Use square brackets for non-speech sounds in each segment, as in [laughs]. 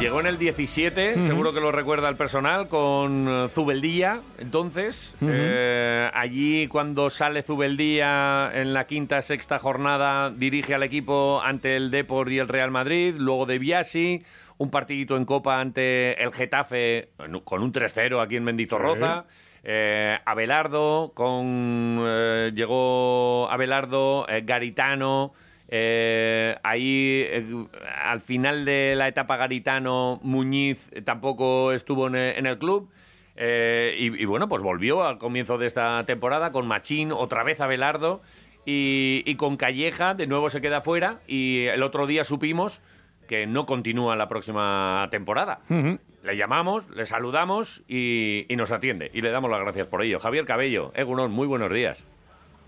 Llegó en el 17, seguro que lo recuerda el personal, con eh, Zubeldía. Entonces, eh, allí cuando sale Zubeldía en la quinta, sexta jornada, dirige al equipo ante el Depor y el Real Madrid. Luego de Biasi, un partidito en Copa ante el Getafe con un 3-0 aquí en Mendizorroza. Eh, Abelardo, con, llegó Abelardo, Garitano. Eh, ahí, eh, al final de la etapa Garitano, Muñiz tampoco estuvo en, el club. Eh, y, bueno, pues volvió al comienzo de esta temporada con Machín, otra vez Abelardo. Y, y con Calleja, de nuevo se queda fuera. Y el otro día supimos que no continúa la próxima temporada. Le llamamos, le saludamos y, y, nos atiende. Y le damos las gracias por ello. Javier Cabello, Egunon, muy buenos días.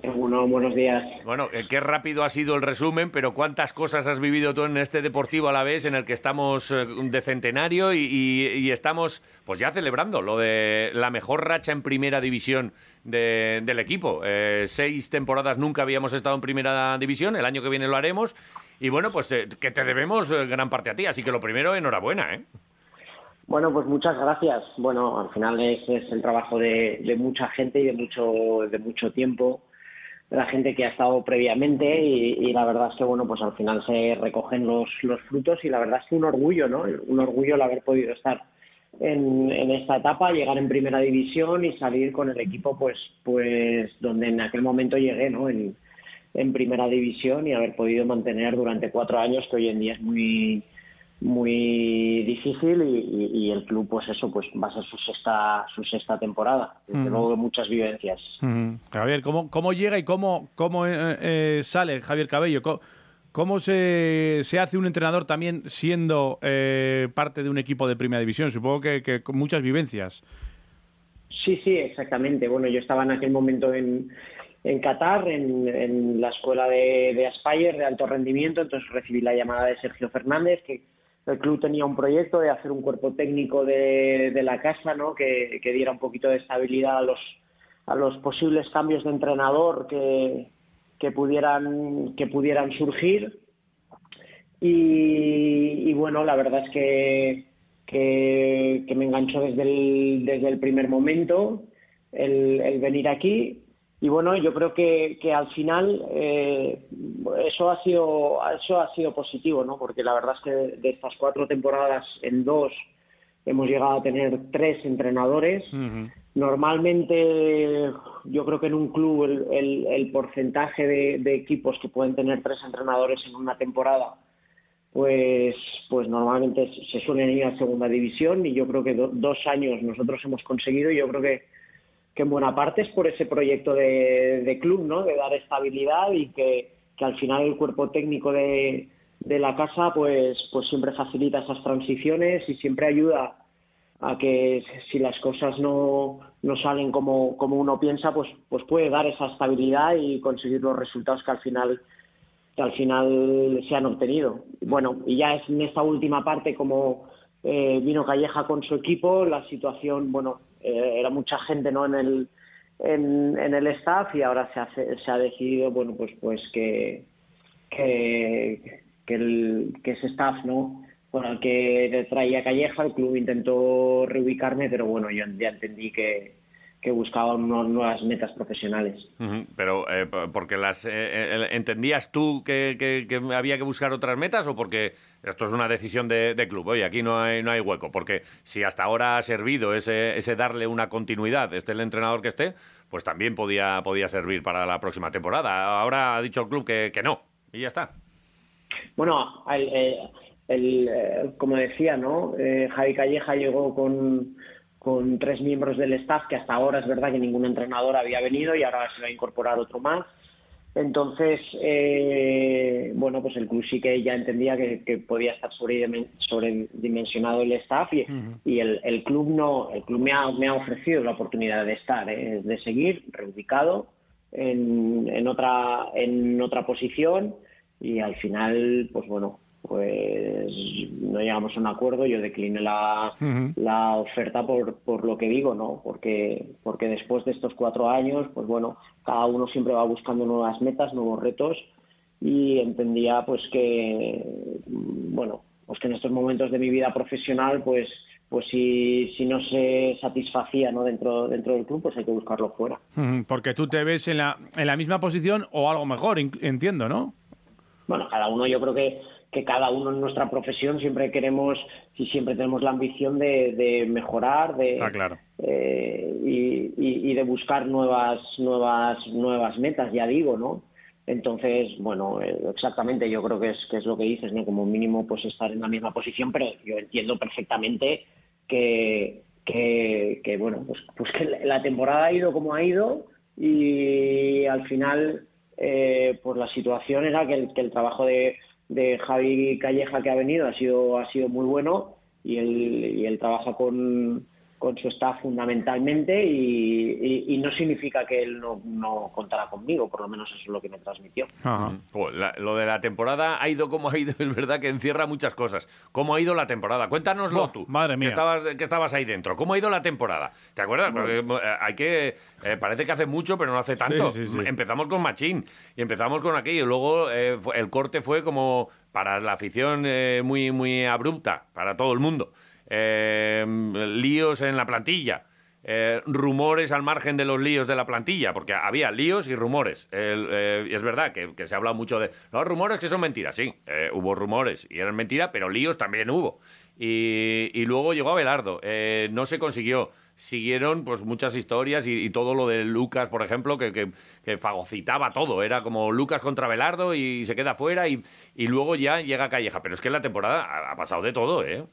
Bueno, buenos días. Bueno, eh, qué rápido ha sido el resumen, pero cuántas cosas has vivido tú en este Deportivo a la vez en el que estamos eh, de centenario y, estamos pues ya celebrando lo de la mejor racha en primera división del equipo. Eh, seis temporadas nunca habíamos estado en primera división, el año que viene lo haremos y bueno, pues que te debemos gran parte a ti, así que lo primero, enhorabuena, ¿eh? Bueno, pues muchas gracias. Bueno, al final es, es el trabajo de, de, mucha gente y de mucho, de mucho tiempo la gente que ha estado previamente y, la verdad es que bueno pues al final se recogen los, los frutos y la verdad es que un orgullo no un orgullo el haber podido estar en, en esta etapa llegar en primera división y salir con el equipo pues pues donde en aquel momento llegué no en, en primera división y haber podido mantener durante cuatro años que hoy en día es muy muy difícil y, el club pues eso pues va a ser su sexta su sexta temporada desde luego muchas vivencias Javier cómo cómo llega y cómo cómo eh, eh, sale Javier Cabello ¿Cómo, se, se, hace un entrenador también siendo eh, parte de un equipo de primera división? Supongo que, con muchas vivencias. Sí, sí, exactamente. Bueno, yo estaba en aquel momento en, en Qatar, en, en la escuela de, de Aspire de alto rendimiento, entonces recibí la llamada de Sergio Fernández, que el club tenía un proyecto de hacer un cuerpo técnico de, la casa, ¿no? Que, diera un poquito de estabilidad a los, a los posibles cambios de entrenador que, que pudieran, que pudieran surgir. Y, bueno, la verdad es que, que, me enganchó desde el, desde el primer momento el venir aquí y bueno yo creo que, que al final eh, eso ha sido eso ha sido positivo no porque la verdad es que de estas cuatro temporadas en dos hemos llegado a tener tres entrenadores. Normalmente yo creo que en un club el, el, porcentaje de, equipos que pueden tener tres entrenadores en una temporada pues pues normalmente se suelen ir a segunda división y yo creo que dos años nosotros hemos conseguido. Y yo creo que que en buena parte es por ese proyecto de, club, ¿no? De dar estabilidad y que, al final el cuerpo técnico de, la casa pues, pues siempre facilita esas transiciones y siempre ayuda a que si las cosas no, no salen como, como uno piensa, pues, pues puede dar esa estabilidad y conseguir los resultados que al final que al final se han obtenido. Bueno, y ya es en esta última parte como eh, vino Calleja con su equipo, la situación, bueno, eh, era mucha gente no en el en, el staff y ahora se, hace, se ha decidido bueno pues pues que que, el, que ese staff no con el que traía Calleja el club intentó reubicarme pero bueno yo ya entendí que que buscaban nuevas metas profesionales. Pero, eh, ¿porque las eh, eh, entendías tú que, había que buscar otras metas o porque esto es una decisión de, club? Oye, aquí no hay, no hay hueco, porque si hasta ahora ha servido ese, ese darle una continuidad, esté el entrenador que esté, pues también podía, podía servir para la próxima temporada. Ahora ha dicho el club que, que no, y ya está. Bueno, el, como decía, ¿no? Javi Calleja llegó con con tres miembros del staff, que hasta ahora es verdad que ningún entrenador había venido y ahora se va a incorporar otro más. Entonces, eh, bueno, pues el club sí que ya entendía que, podía estar sobredimensionado el staff y, y el, club no, el club me ha, me ha ofrecido la oportunidad de estar, ¿eh? de seguir reubicado en, en otra en otra posición y al final, pues bueno, pues no llegamos a un acuerdo, yo decliné la, la oferta por, por lo que digo, ¿no? Porque, porque después de estos cuatro años, pues bueno, cada uno siempre va buscando nuevas metas, nuevos retos y entendía pues que, bueno, pues que en estos momentos de mi vida profesional, pues pues si, si no se satisfacía ¿no? dentro, dentro del club, pues hay que buscarlo fuera. Porque tú te ves en la, en la misma posición o algo mejor, entiendo, ¿no? Bueno, cada uno yo creo que que cada uno en nuestra profesión siempre queremos y siempre tenemos la ambición de, mejorar de eh, y, de buscar nuevas nuevas nuevas metas ya digo no entonces bueno eh, exactamente yo creo que es que es lo que dices no como mínimo pues estar en la misma posición pero yo entiendo perfectamente que que, bueno pues pues que la temporada ha ido como ha ido y al final eh, pues la situación era que el trabajo de de Javi Calleja que ha venido ha sido, ha sido muy bueno y él, y él trabaja con, con su staff fundamentalmente y, no significa que él no, no, contará conmigo, por lo menos eso es lo que me transmitió. lo de la temporada ha ido como ha ido, [laughs] es verdad que encierra muchas cosas. ¿Cómo ha ido la temporada? Cuéntanoslo tú. Madre mía. Que estabas, que estabas ahí dentro. ¿Cómo ha ido la temporada? ¿Te acuerdas? Porque eh, hay que. Eh, parece que hace mucho, pero no hace tanto. Empezamos con Machín y empezamos con aquello. Luego eh, el corte fue como para la afición muy, muy abrupta, para todo el mundo eh, líos en la plantilla. Eh, rumores al margen de los líos de la plantilla, porque había líos y rumores. Eh, y es verdad que, se ha hablado mucho de los rumores que son mentiras, sí, eh, hubo rumores y eran mentiras, pero líos también hubo. Y, luego llegó Abelardo, no se consiguió. Siguieron pues muchas historias y, todo lo de Lucas, por ejemplo, que, fagocitaba todo. Era como Lucas contra Abelardo y se queda fuera y, luego ya llega Calleja. Pero es que la temporada ha, ha pasado de todo, ¿eh?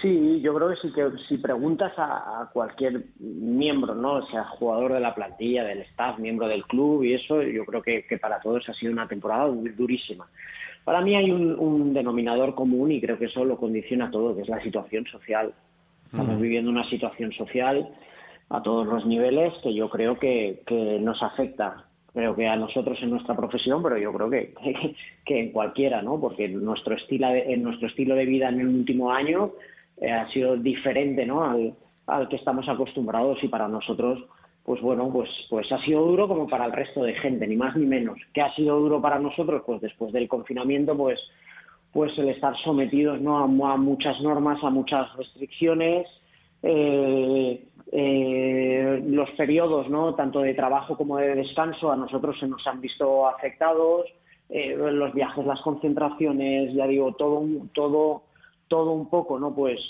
Sí, yo creo que sí que si preguntas a, cualquier miembro, ¿no? sea, jugador de la plantilla, del staff, miembro del club y eso, yo creo que, para todos ha sido una temporada durísima. Para mí hay un, denominador común y creo que eso lo condiciona todo, que es la situación social. Estamos viviendo una situación social a todos los niveles que yo creo que, nos afecta. Creo que a nosotros en nuestra profesión, pero yo creo que, que, en cualquiera, ¿no? Porque nuestro estilo, en nuestro estilo de vida en el último año eh, ha sido diferente ¿no? al, al que estamos acostumbrados y para nosotros pues bueno, pues, pues ha sido duro como para el resto de gente, ni más ni menos. ¿Qué ha sido duro para nosotros? Pues después del confinamiento, pues, pues el estar sometidos ¿no? a, muchas normas, a muchas restricciones, eh, eh, los periodos, ¿no? tanto de trabajo como de descanso, a nosotros se nos han visto afectados, los viajes, las concentraciones, ya digo, todo, todo todo un poco, ¿no? Pues,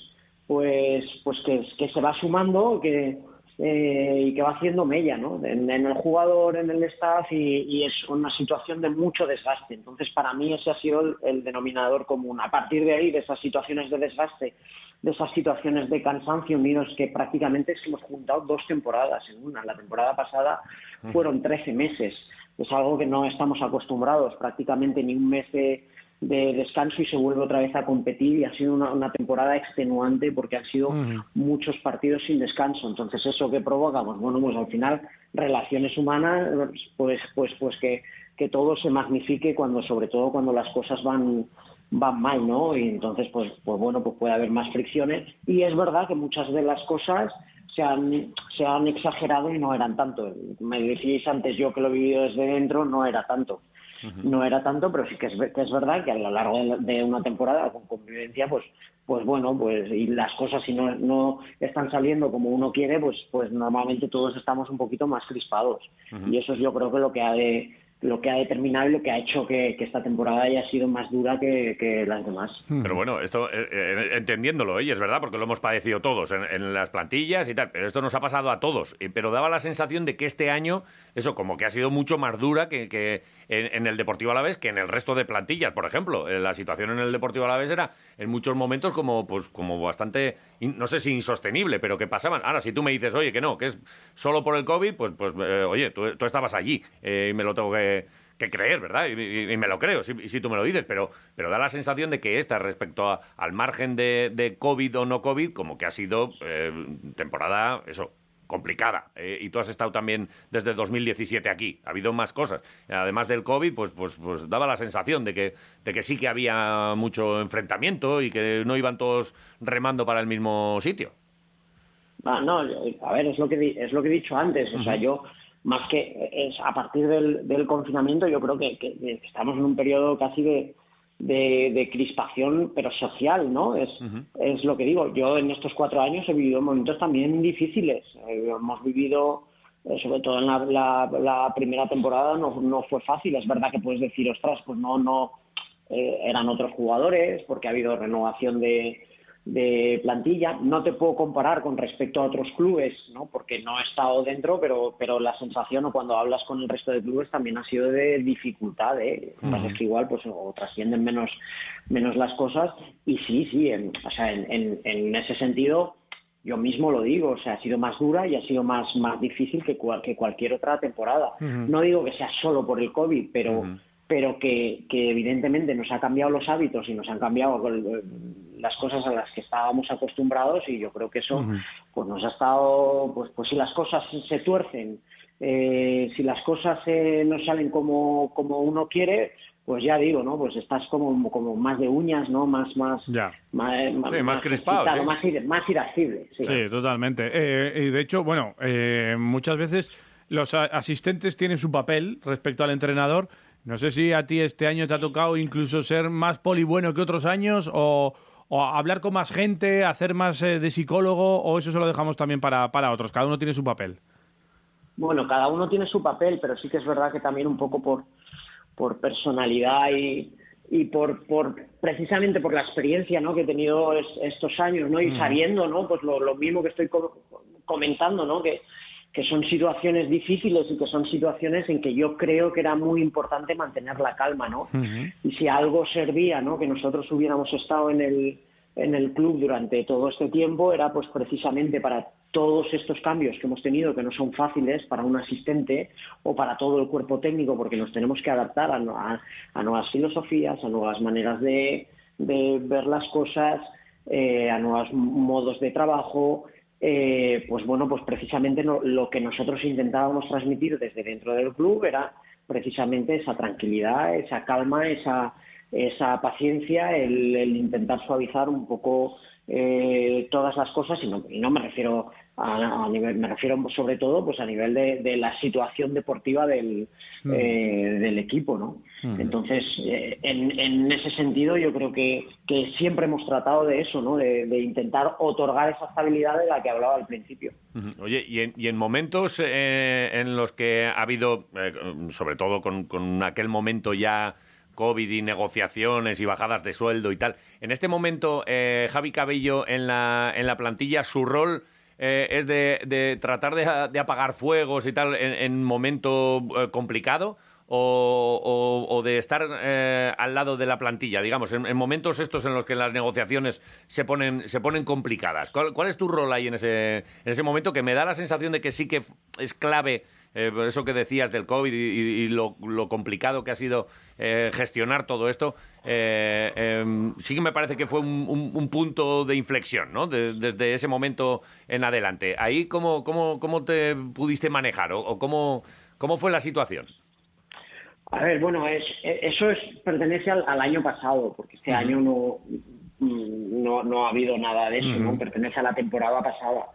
pues, pues que, que se va sumando, que eh, y que va haciendo mella, ¿no? En, el jugador, en el staff y, es una situación de mucho desgaste. Entonces, para mí ese ha sido el, denominador común. A partir de ahí, de esas situaciones de desgaste, de esas situaciones de cansancio unidos que prácticamente hemos juntado dos temporadas en una. La temporada pasada fueron 13 meses. Es algo que no estamos acostumbrados. Prácticamente ni un mes de de descanso y se vuelve otra vez a competir y ha sido una, temporada extenuante porque han sido muchos partidos sin descanso. Entonces, ¿eso que provocamos? Bueno, pues al final relaciones humanas, pues, pues, pues que, que todo se magnifique cuando, sobre todo cuando las cosas van van mal, ¿no? Y entonces, pues, pues bueno, pues puede haber más fricciones. Y es verdad que muchas de las cosas se han, se han exagerado y no eran tanto. Me decíais antes yo que lo he vivido desde dentro, no era tanto no era tanto, pero sí que es, que es verdad que a lo largo de, una temporada con convivencia, pues, pues bueno, pues y las cosas si no, no están saliendo como uno quiere, pues, pues normalmente todos estamos un poquito más crispados. Y eso es yo creo que lo que ha de lo que ha determinado y lo que ha hecho que, esta temporada haya sido más dura que, las demás. Hmm. Pero bueno, esto eh, eh, entendiéndolo, y es verdad, porque lo hemos padecido todos en, las plantillas y tal, pero esto nos ha pasado a todos. Pero daba la sensación de que este año, eso como que ha sido mucho más dura que, en, el Deportivo Alavés que en el resto de plantillas, por ejemplo. Eh, la situación en el Deportivo Alavés era en muchos momentos como, pues, como bastante, no sé si insostenible, pero que pasaban. Ahora, si tú me dices, oye, que no, que es solo por el COVID, pues, pues oye, tú, tú estabas allí y me lo tengo que que, creer, ¿verdad? Y, me lo creo, si, si, tú me lo dices, pero, pero da la sensación de que esta, respecto al margen de, COVID o no COVID, como que ha sido eh, temporada, eso, complicada. Eh, y tú has estado también desde 2017 aquí. Ha habido más cosas. Además del COVID, pues, pues, pues daba la sensación de que, de que sí que había mucho enfrentamiento y que no iban todos remando para el mismo sitio. Ah, no, a ver, es lo que, es lo que he dicho antes. O sea, yo más que es a partir del, confinamiento, yo creo que, estamos en un periodo casi de, de, crispación, pero social, ¿no? Es, es lo que digo. Yo en estos cuatro años he vivido momentos también difíciles. Eh, hemos vivido, eh, sobre todo en la, la, primera temporada, no, no, fue fácil. Es verdad que puedes decir, ostras, pues no, no, eh, eran otros jugadores, porque ha habido renovación de, de plantilla. No te puedo comparar con respecto a otros clubes, ¿no? porque no he estado dentro, pero, pero la sensación o cuando hablas con el resto de clubes también ha sido de dificultad. ¿eh? es que igual pues o trascienden menos, menos las cosas. Y sí, sí, en, o sea, en, en, ese sentido yo mismo lo digo, o sea, ha sido más dura y ha sido más, más difícil que, que cualquier otra temporada. No digo que sea solo por el COVID, pero pero que, que, evidentemente nos ha cambiado los hábitos y nos han cambiado las cosas a las que estábamos acostumbrados y yo creo que eso pues nos ha estado pues pues si las cosas se tuercen eh, si las cosas eh, no salen como, como uno quiere pues ya digo no pues estás como como más de uñas no más más más, sí, más, crispado más, más irascible sí, totalmente. Eh, y de hecho bueno muchas veces los asistentes tienen su papel respecto al entrenador. No sé si a ti este año te ha tocado incluso ser más poli bueno que otros años o, hablar con más gente, hacer más eh, de psicólogo o eso se lo dejamos también para, para otros. Cada uno tiene su papel. Bueno, cada uno tiene su papel, pero sí que es verdad que también un poco por, por personalidad y, y por, por precisamente por la experiencia ¿no? que he tenido estos años ¿no? y sabiendo ¿no? pues lo, lo mismo que estoy comentando ¿no? que que son situaciones difíciles y que son situaciones en que yo creo que era muy importante mantener la calma, ¿no? Y si algo servía, ¿no? Que nosotros hubiéramos estado en el, en el club durante todo este tiempo era pues precisamente para todos estos cambios que hemos tenido que no son fáciles para un asistente o para todo el cuerpo técnico porque nos tenemos que adaptar a, a, nuevas filosofías, a nuevas maneras de, de ver las cosas, eh, a nuevos modos de trabajo, eh, pues bueno, pues precisamente lo que nosotros intentábamos transmitir desde dentro del club era precisamente esa tranquilidad, esa calma, esa, esa paciencia, el intentar suavizar un poco eh, todas las cosas y no, y no me refiero a, nivel me refiero sobre todo pues a nivel de, la situación deportiva del, mm. eh, del equipo no mm. entonces eh, en, en, ese sentido yo creo que, que siempre hemos tratado de eso no de, intentar otorgar esa estabilidad de la que hablaba al principio oye y en, y en momentos en los que ha habido sobre todo con, con aquel momento ya COVID y negociaciones y bajadas de sueldo y tal. En este momento, eh, Javi Cabello en la, en la plantilla, su rol eh, es de, tratar de, apagar fuegos y tal en, momento eh, complicado. O, de estar al lado de la plantilla, digamos, en, momentos estos en los que las negociaciones se ponen, se ponen complicadas. ¿Cuál, ¿Cuál, es tu rol ahí en ese, en ese momento? Que me da la sensación de que sí que es clave eh, eso que decías del COVID y, lo, complicado que ha sido eh, gestionar todo esto, eh, em, sí que me parece que fue un, punto de inflexión, ¿no? desde ese momento en adelante. Ahí, ¿cómo, cómo, cómo te pudiste manejar o, cómo, cómo fue la situación? A ver, bueno, es, eso es, pertenece al, año pasado, porque este año no, no, no ha habido nada de eso, ¿no? Pertenece a la temporada pasada.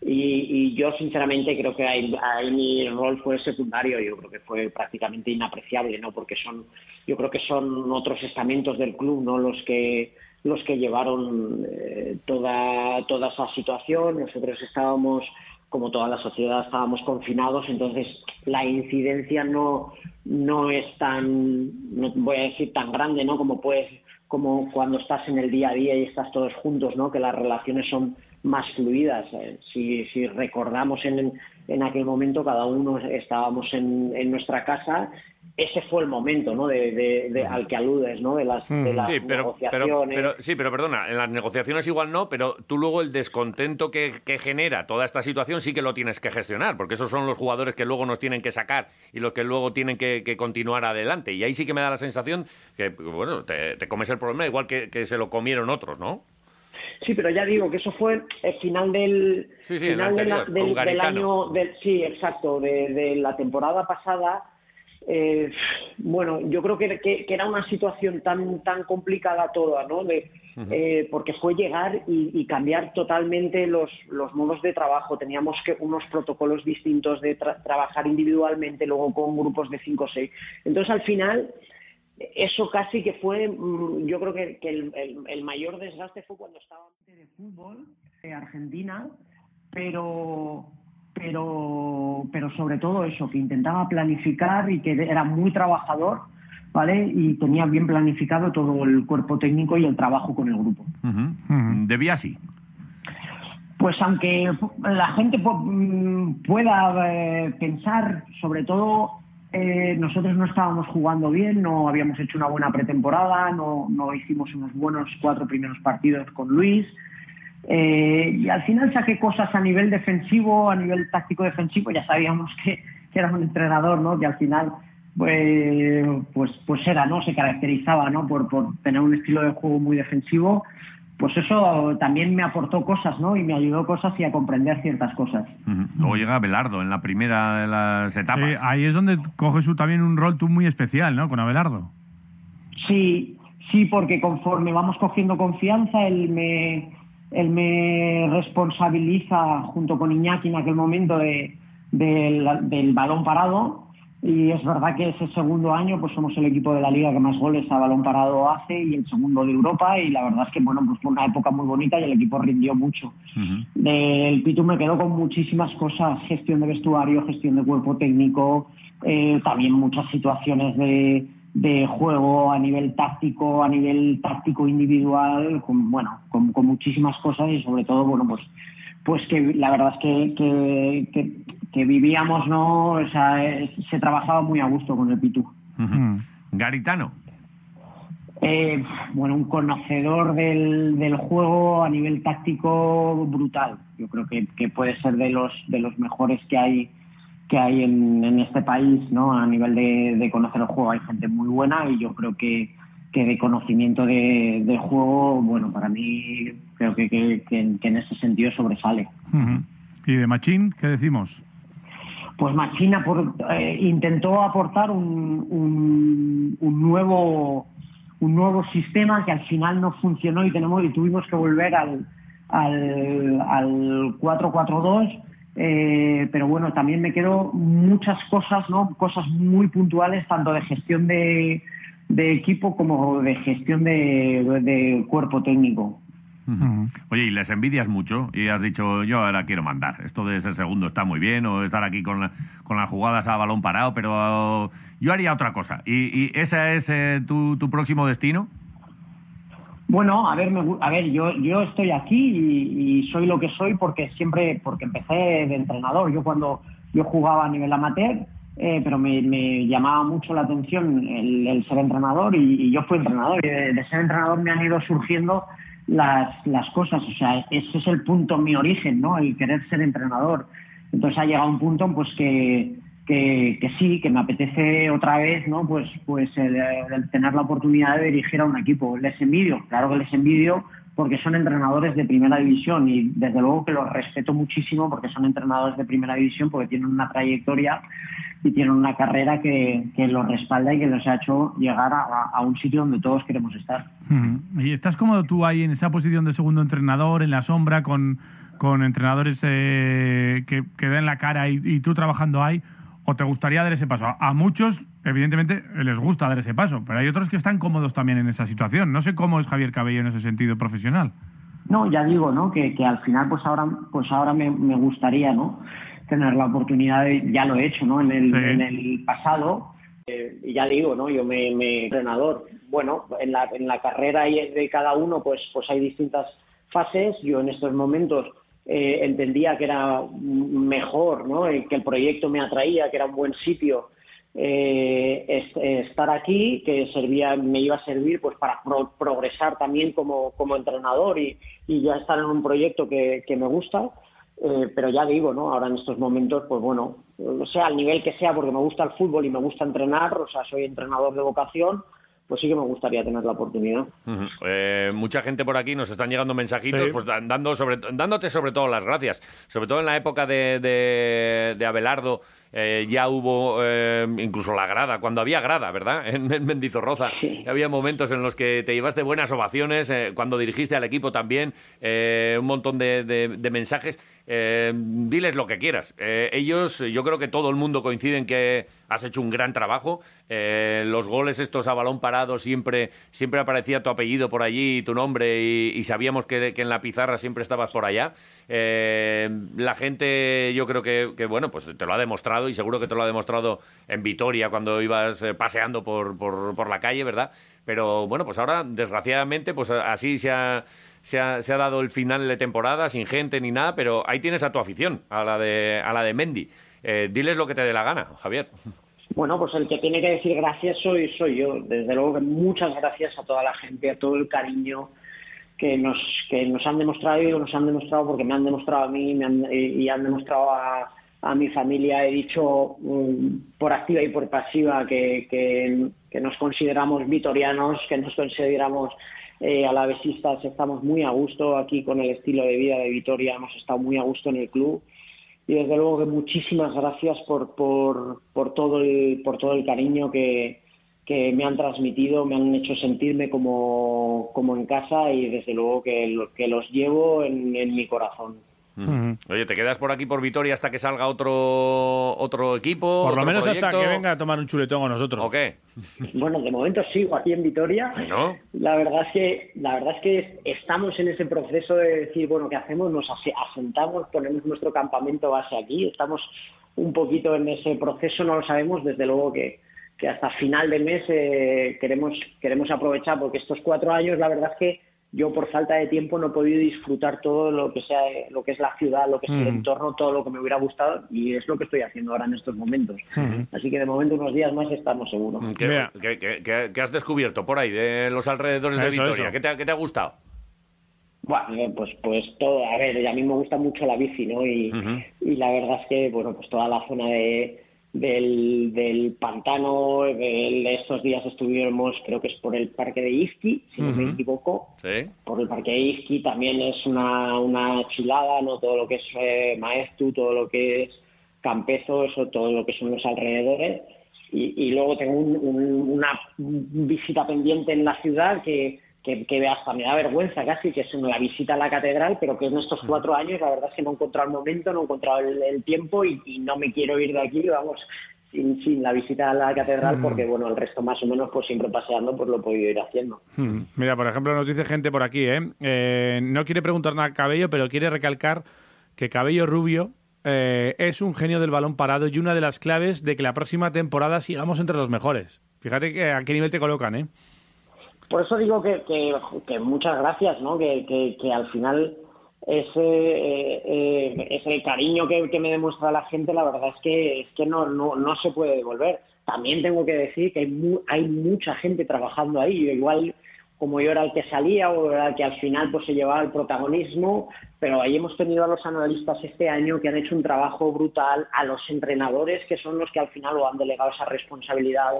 y, yo, sinceramente, creo que ahí, mi rol fue secundario. Yo creo que fue prácticamente inapreciable, ¿no? Porque son, yo creo que son otros estamentos del club, ¿no? Los que los que llevaron eh, toda toda esa situación. Nosotros estábamos como toda la sociedad estábamos confinados, entonces la incidencia no, no es tan, no voy a decir tan grande, ¿no? Como puedes, como cuando estás en el día a día y estás todos juntos, ¿no? Que las relaciones son más fluidas. Eh, si, si recordamos en, en aquel momento, cada uno estábamos en, en nuestra casa ese fue el momento ¿no? de, al que aludes, ¿no? de las, sí, pero, negociaciones. Pero, sí, pero perdona, en las negociaciones igual no, pero tú luego el descontento que, genera toda esta situación sí que lo tienes que gestionar, porque esos son los jugadores que luego nos tienen que sacar y los que luego tienen que, continuar adelante. Y ahí sí que me da la sensación que, bueno, te, comes el problema igual que, se lo comieron otros, ¿no? Sí, pero ya digo que eso fue el final del, final del, año, del, sí, exacto, de la temporada pasada eh, bueno, yo creo que, que, era una situación tan tan complicada toda, ¿no? De, eh, porque fue llegar y, cambiar totalmente los, los modos de trabajo. Teníamos que unos protocolos distintos de trabajar individualmente, luego con grupos de cinco o seis. Entonces, al final, eso casi que fue, mm, yo creo que, el, el, mayor desgaste fue cuando estaba de fútbol de Argentina, pero pero, pero sobre todo eso, que intentaba planificar y que era muy trabajador, ¿vale? Y tenía bien planificado todo el cuerpo técnico y el trabajo con el grupo. ¿Debía así? Pues aunque la gente mm, pueda eh, pensar, sobre todo eh, nosotros no estábamos jugando bien, no habíamos hecho una buena pretemporada, no, no hicimos unos buenos cuatro primeros partidos con Luis, eh, y al final saqué cosas a nivel defensivo, a nivel táctico defensivo, ya sabíamos que, era un entrenador, ¿no? Que al final pues, pues, pues era, ¿no? Se caracterizaba, ¿no? Por, por tener un estilo de juego muy defensivo. Pues eso también me aportó cosas, ¿no? Y me ayudó cosas y a comprender ciertas cosas. Luego llega Belardo en la primera de las etapas. Sí, ahí es donde coges también un rol tú muy especial, ¿no? Con Abelardo. Sí, sí, porque conforme vamos cogiendo confianza, él me, él me responsabiliza junto con Iñaki en aquel momento de, del balón parado. Y es verdad que ese segundo año pues somos el equipo de la liga que más goles a balón parado hace y el segundo de Europa. Y la verdad es que bueno pues fue una época muy bonita y el equipo rindió mucho. El Pitu me quedó con muchísimas cosas, gestión de vestuario, gestión de cuerpo técnico, eh, también muchas situaciones de de juego a nivel táctico, a nivel táctico individual, con, bueno, con, muchísimas cosas y sobre todo, bueno, pues pues que la verdad es que, que, vivíamos, ¿no? O sea, se trabajaba muy a gusto con el Pitu. Garitano. Eh, bueno, un conocedor del, del, juego a nivel táctico brutal. Yo creo que, que puede ser de los, de los mejores que hay que hay en, este país, ¿no? A nivel de, conocer el juego hay gente muy buena y yo creo que, que de conocimiento de, juego, bueno, para mí creo que, que, en ese sentido sobresale. ¿Y de Machín qué decimos? Pues Machín eh, intentó aportar un, un, nuevo un nuevo sistema que al final no funcionó y tenemos y tuvimos que volver al al, al 4-4-2 eh, pero bueno, también me quedo muchas cosas, ¿no? Cosas muy puntuales, tanto de gestión de, equipo como de gestión de, cuerpo técnico. Oye, y les envidias mucho y has dicho, yo ahora quiero mandar. Esto de ser segundo está muy bien o estar aquí con, con las jugadas a balón parado, pero yo haría otra cosa. ¿Y, y ese es eh, tu, tu próximo destino? Bueno, a ver, a ver, yo, yo estoy aquí y, soy lo que soy porque siempre, porque empecé de entrenador. Yo cuando yo jugaba a nivel amateur, eh, pero me, llamaba mucho la atención el, ser entrenador y, yo fui entrenador y de, ser entrenador me han ido surgiendo las, las cosas. O sea, ese es el punto, mi origen, ¿no? El querer ser entrenador. Entonces ha llegado un punto, pues que que, sí, que me apetece otra vez, ¿no? Pues, pues el, tener la oportunidad de dirigir a un equipo. Les envidio, claro que les envidio porque son entrenadores de primera división y desde luego que los respeto muchísimo porque son entrenadores de primera división porque tienen una trayectoria y tienen una carrera que, que los respalda y que los ha hecho llegar a, un sitio donde todos queremos estar. ¿Y estás cómodo tú ahí en esa posición de segundo entrenador, en la sombra, con, con entrenadores eh, que, que den la cara y, y tú trabajando ahí? O te gustaría dar ese paso? A muchos, evidentemente, les gusta dar ese paso, pero hay otros que están cómodos también en esa situación. No sé cómo es Javier Cabello en ese sentido profesional. No, ya digo, ¿no? Que, que al final, pues ahora, pues ahora me, me gustaría, ¿no? Tener la oportunidad, de, ya lo he hecho, ¿no? En el, en el pasado. Eh, y ya digo, ¿no? Yo me, me entrenador. Bueno, en la, en la carrera de cada uno, pues, pues hay distintas fases. Yo en estos momentos eh, entendía que era mejor, ¿no? que el proyecto me atraía, que era un buen sitio eh, estar aquí, que servía, me iba a servir pues para progresar también como, como entrenador y, y, ya estar en un proyecto que, que me gusta. Eh, pero ya digo, ¿no? Ahora en estos momentos, pues bueno, sea al nivel que sea, porque me gusta el fútbol y me gusta entrenar, o sea, soy entrenador de vocación, pues sí que me gustaría tener la oportunidad. Eh, mucha gente por aquí nos están llegando mensajitos, pues dando sobre, dándote sobre todo las gracias, sobre todo en la época de, de, de Abelardo eh, ya hubo eh, incluso la grada, cuando había grada, ¿verdad? [laughs] En, Mendizorroza. Había momentos en los que te llevaste buenas ovaciones, eh, cuando dirigiste al equipo también, un montón de, mensajes. diles lo que quieras. ellos, yo creo que todo el mundo coincide en que has hecho un gran trabajo. los goles estos a balón parado siempre, siempre aparecía tu apellido por allí, tu nombre, y, sabíamos que, en la pizarra siempre estabas por allá. la gente, yo creo que, que, bueno, pues te lo ha demostrado y seguro que te lo ha demostrado en Vitoria cuando ibas eh, paseando por, por, la calle, ¿verdad? Pero bueno, pues ahora, desgraciadamente, pues así se ha, se ha, se ha, dado el final de temporada, sin gente ni nada, pero ahí tienes a tu afición, a la de, a la de Mendy. Eh, diles lo que te dé la gana, Javier. Bueno, pues el que tiene que decir gracias soy, soy yo. Desde luego que muchas gracias a toda la gente, a todo el cariño que nos, que nos han demostrado y nos han demostrado porque me han demostrado a mí y han demostrado a, a mi familia he dicho mm, por activa y por pasiva que, que, nos consideramos vitorianos, que nos consideramos eh, alavesistas, estamos muy a gusto aquí con el estilo de vida de Vitoria, hemos estado muy a gusto en el club. Y desde luego que muchísimas gracias por, por, por, todo, el, por todo el cariño que, que me han transmitido, me han hecho sentirme como, como en casa y desde luego que, que los llevo en, en mi corazón. Oye, ¿te quedas por aquí por Vitoria hasta que salga otro otro equipo? Por lo menos hasta que venga a tomar un chuletón con nosotros. ¿O qué? Bueno, de momento sigo aquí en Vitoria. La verdad es que la verdad es que estamos en ese proceso de decir, bueno, ¿qué hacemos? Nos asentamos, ponemos nuestro campamento base aquí. Estamos un poquito en ese proceso, no lo sabemos. Desde luego que, que hasta final de mes eh, queremos queremos aprovechar porque estos cuatro años, la verdad es que yo por falta de tiempo no he podido disfrutar todo lo que sea lo que es la ciudad, lo que es el mm. entorno, todo lo que me hubiera gustado y es lo que estoy haciendo ahora en estos momentos. Mm. Así que de momento unos días más estamos seguros. ¿Qué, has descubierto por ahí de los alrededores de Vitoria? ¿Qué te, ¿Qué te, ha gustado? Bueno, pues pues todo, a ver, a mí me gusta mucho la bici, ¿no? Y, y la verdad es que, bueno, pues toda la zona de del, del pantano. de estos días estuvimos, creo que es por el parque de Izqui, si no me equivoco. Por el parque de Izqui también es una, una chulada, ¿no? Todo lo que es eh, Maestu, todo lo que es Campezo, eso, todo lo que son los alrededores. Y, y luego tengo una visita pendiente en la ciudad que que, que, hasta me da vergüenza casi, que es la visita a la catedral, pero que en estos cuatro años la verdad es que no he encontrado el momento, no he encontrado el, tiempo y, no me quiero ir de aquí, vamos, sin, sin la visita a la catedral, porque bueno, el resto más o menos, pues siempre paseando, pues lo he podido ir haciendo. Mira, por ejemplo, nos dice gente por aquí, ¿eh? ¿eh? no quiere preguntar nada a Cabello, pero quiere recalcar que Cabello Rubio eh, es un genio del balón parado y una de las claves de que la próxima temporada sigamos entre los mejores. Fíjate que a qué nivel te colocan, ¿eh? Por eso digo que, que, muchas gracias, ¿no? Que, que, al final ese, eh, ese cariño que, me demuestra la gente, la verdad es que, es que no, no, no se puede devolver. También tengo que decir que hay, hay mucha gente trabajando ahí. Igual como yo era el que salía o era el que al final pues se llevaba el protagonismo, pero ahí hemos tenido a los analistas este año que han hecho un trabajo brutal, a los entrenadores que son los que al final lo han delegado esa responsabilidad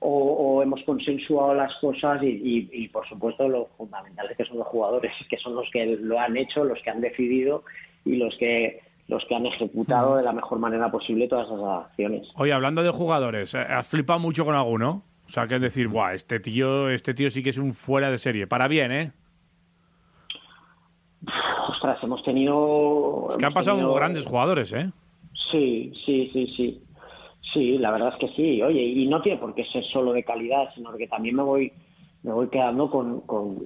o, hemos consensuado las cosas y, por supuesto lo fundamental es que son los jugadores, que son los que lo han hecho, los que han decidido y los que los que han ejecutado de la mejor manera posible todas esas acciones. Oye, hablando de jugadores, eh, ¿has flipado mucho con alguno? O sea, que es decir, Buah, este tío, este tío sí que es un fuera de serie. Para bien, ¿eh? Ostras, hemos tenido. Es que han pasado grandes jugadores, ¿eh? Sí, sí, sí, sí. Sí, la verdad es que sí. Oye, y no tiene por qué ser solo de calidad, sino que también me voy me voy quedando con, con,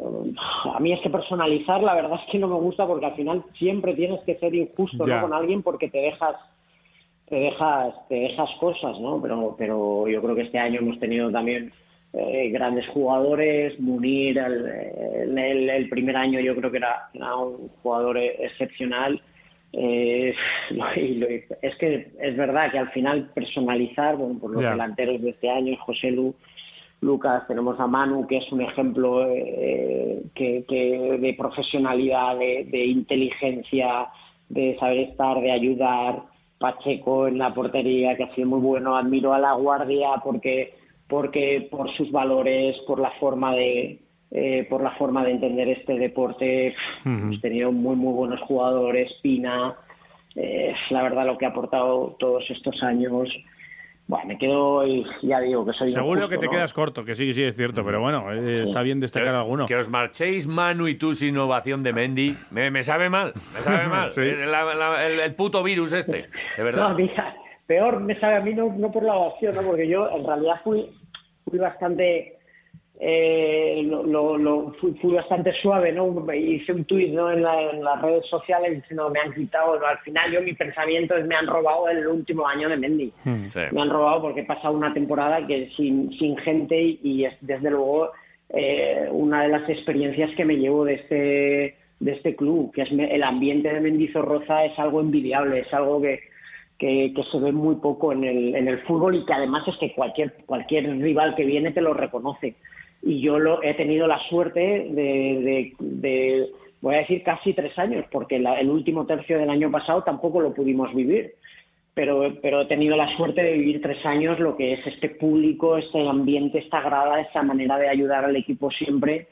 A mí es que personalizar, la verdad es que no me gusta porque al final siempre tienes que ser injusto ¿no? con alguien porque te dejas te dejas te dejas cosas, ¿no? Pero pero yo creo que este año hemos tenido también eh, grandes jugadores. Munir, el, el, el, primer año yo creo que era, un jugador excepcional. Eh, [laughs] es que es verdad que al final personalizar, bueno, por los delanteros de este año, José Lu, Lucas, tenemos a Manu, que es un ejemplo eh, que, de profesionalidad, de, de, inteligencia, de saber estar, de ayudar. Pacheco en la portería, que ha sido muy bueno. Admiro a la guardia porque porque por sus valores, por la forma de eh, por la forma de entender este deporte, hemos tenido muy muy buenos jugadores, Pina, eh, la verdad lo que ha aportado todos estos años. Bueno, me quedo y ya digo que soy Seguro que te quedas corto, que sí, sí, es cierto, pero bueno, eh, está bien destacar alguno. Que os marchéis Manu y tú sin innovación de Mendy, me, sabe mal, me sabe mal. [laughs] el, puto virus este, de verdad. [laughs] No, mira, peor me sabe a mí no, no por la ovación, ¿no? porque yo en realidad fui fui bastante eh, lo, lo, fui, bastante suave, ¿no? Hice un tuit ¿no? en, las redes sociales diciendo me han quitado, al final yo mi pensamiento es me han robado el último año de Mendy. Hmm. Me han robado porque he pasado una temporada que sin, sin gente y, es desde luego eh, una de las experiencias que me llevo de este de este club, que es el ambiente de Mendizorroza es algo envidiable, es algo que, que, se ve muy poco en el, en el fútbol y que además es que cualquier, cualquier rival que viene te lo reconoce. Y yo lo, he tenido la suerte de, de, voy a decir, casi tres años, porque el último tercio del año pasado tampoco lo pudimos vivir. Pero, pero he tenido la suerte de vivir tres años lo que es este público, este ambiente, esta grada, esta manera de ayudar al equipo siempre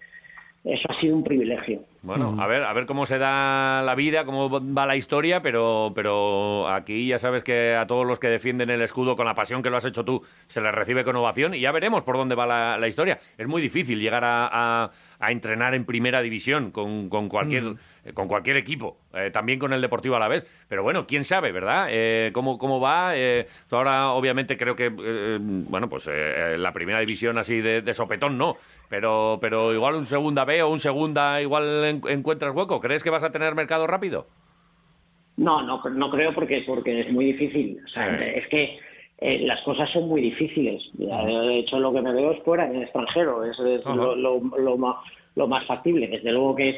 eso ha sido un privilegio. Bueno, a ver, a ver cómo se da la vida, cómo va la historia, pero, pero aquí ya sabes que a todos los que defienden el escudo con la pasión que lo has hecho tú, se les recibe con ovación y ya veremos por dónde va la, historia. Es muy difícil llegar a, entrenar en primera división con, cualquier, mm. con cualquier equipo, eh, también con el Deportivo a la vez. Pero bueno, quién sabe, ¿verdad? Eh, ¿cómo, ¿Cómo va? Eh, ahora, obviamente, creo que, bueno, pues la primera división así de, de sopetón no, pero, pero igual un segunda B o un segunda igual encuentras hueco. ¿Crees que vas a tener mercado rápido? No, no, no creo porque, porque es muy difícil. O sea, es que eh, las cosas son muy difíciles. De hecho, lo que me veo es fuera, en el extranjero. Es, lo, lo, lo, más, lo más factible. Desde luego que es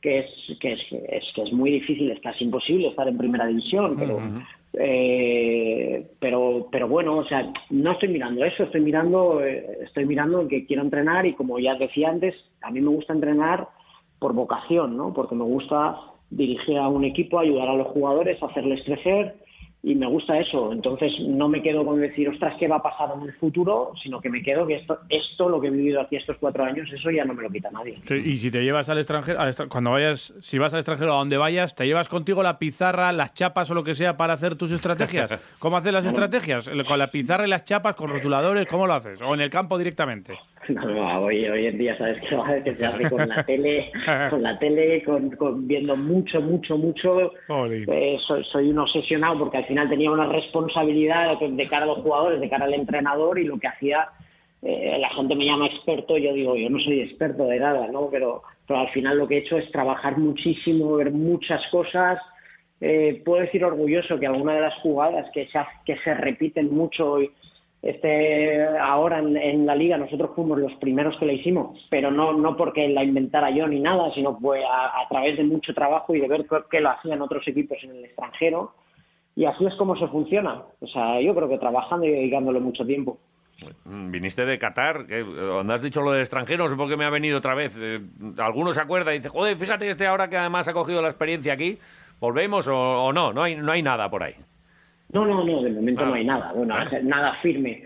que es que es, que es muy difícil, es casi imposible estar en primera división, pero eh, pero pero bueno, o sea, no estoy mirando eso, estoy mirando eh, estoy mirando que quiero entrenar y como ya decía antes, a mí me gusta entrenar por vocación, ¿no? Porque me gusta dirigir a un equipo, ayudar a los jugadores, hacerles crecer y me gusta eso. Entonces no me quedo con decir, ostras, ¿qué va a pasar en el futuro? Sino que me quedo que esto, esto lo que he vivido aquí estos cuatro años, eso ya no me lo quita nadie. y si te llevas al extranjero, cuando vayas, si vas al extranjero a donde vayas, ¿te llevas contigo la pizarra, las chapas o lo que sea para hacer tus estrategias? [laughs] ¿Cómo haces las estrategias? ¿Con la pizarra y las chapas, con rotuladores? ¿Cómo lo haces? ¿O en el campo directamente? [laughs] No, no, hoy, hoy en día sabes que, que se hace [laughs] con la tele, con la tele, con, viendo mucho, mucho, mucho. Eh, soy, soy, un obsesionado porque al final tenía una responsabilidad de cara a los jugadores, de cara al entrenador y lo que hacía, eh, la gente me llama experto, yo digo, yo no soy experto de nada, ¿no? Pero, pero al final lo que he hecho es trabajar muchísimo, ver muchas cosas. Eh, puedo decir orgulloso que alguna de las jugadas que se, que se repiten mucho hoy este ahora en, la liga nosotros fuimos los primeros que la hicimos, pero no no porque la inventara yo ni nada, sino fue a, través de mucho trabajo y de ver qué lo hacían otros equipos en el extranjero y así es como se funciona. O sea, yo creo que trabajando y dedicándole mucho tiempo. Viniste de Qatar, que, donde has dicho lo del extranjero, por qué me ha venido otra vez. Eh, alguno se acuerda y dice, joder, fíjate este ahora que además ha cogido la experiencia aquí, ¿volvemos o, o no? No hay, no hay nada por ahí. No, no, no, de momento no hay nada. Bueno, nada firme.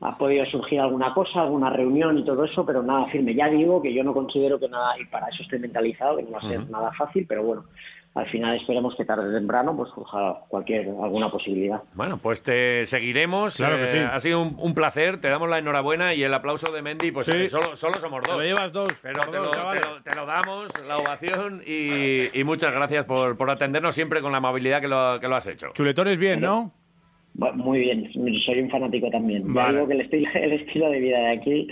Ha podido surgir alguna cosa, alguna reunión y todo eso, pero nada firme. Ya digo que yo no considero que nada, y para eso estoy mentalizado, que no va a ser nada fácil, pero bueno, al final esperemos que tarde o temprano pues surja cualquier alguna posibilidad. Bueno, pues te seguiremos. Claro que sí. Eh, ha sido un, placer, te damos la enhorabuena y el aplauso de Mendy, pues eh, solo, solo, somos dos. Te lo llevas dos. Pero te, lo, damos, la ovación y, muchas gracias por, por, atendernos siempre con la amabilidad que lo, que lo has hecho. Chuletones bien, ¿no? Muy bien, soy un fanático también. Vale. Digo que el estilo, [laughs] el estilo de vida de aquí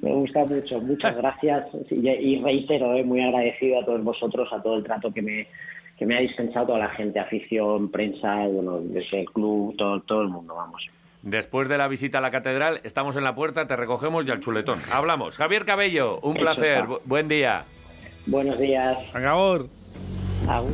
Me gusta mucho, muchas [laughs] gracias y, reitero, eh, muy agradecido a todos vosotros, a todo el trato que me, que me ha dispensado toda la gente, afición, prensa, bueno, desde el club, todo, todo el mundo, vamos. Después de la visita a la catedral, estamos en la puerta, te recogemos y al chuletón. Hablamos. Javier Cabello, un placer. buen día. Buenos días. Acabor. Agur.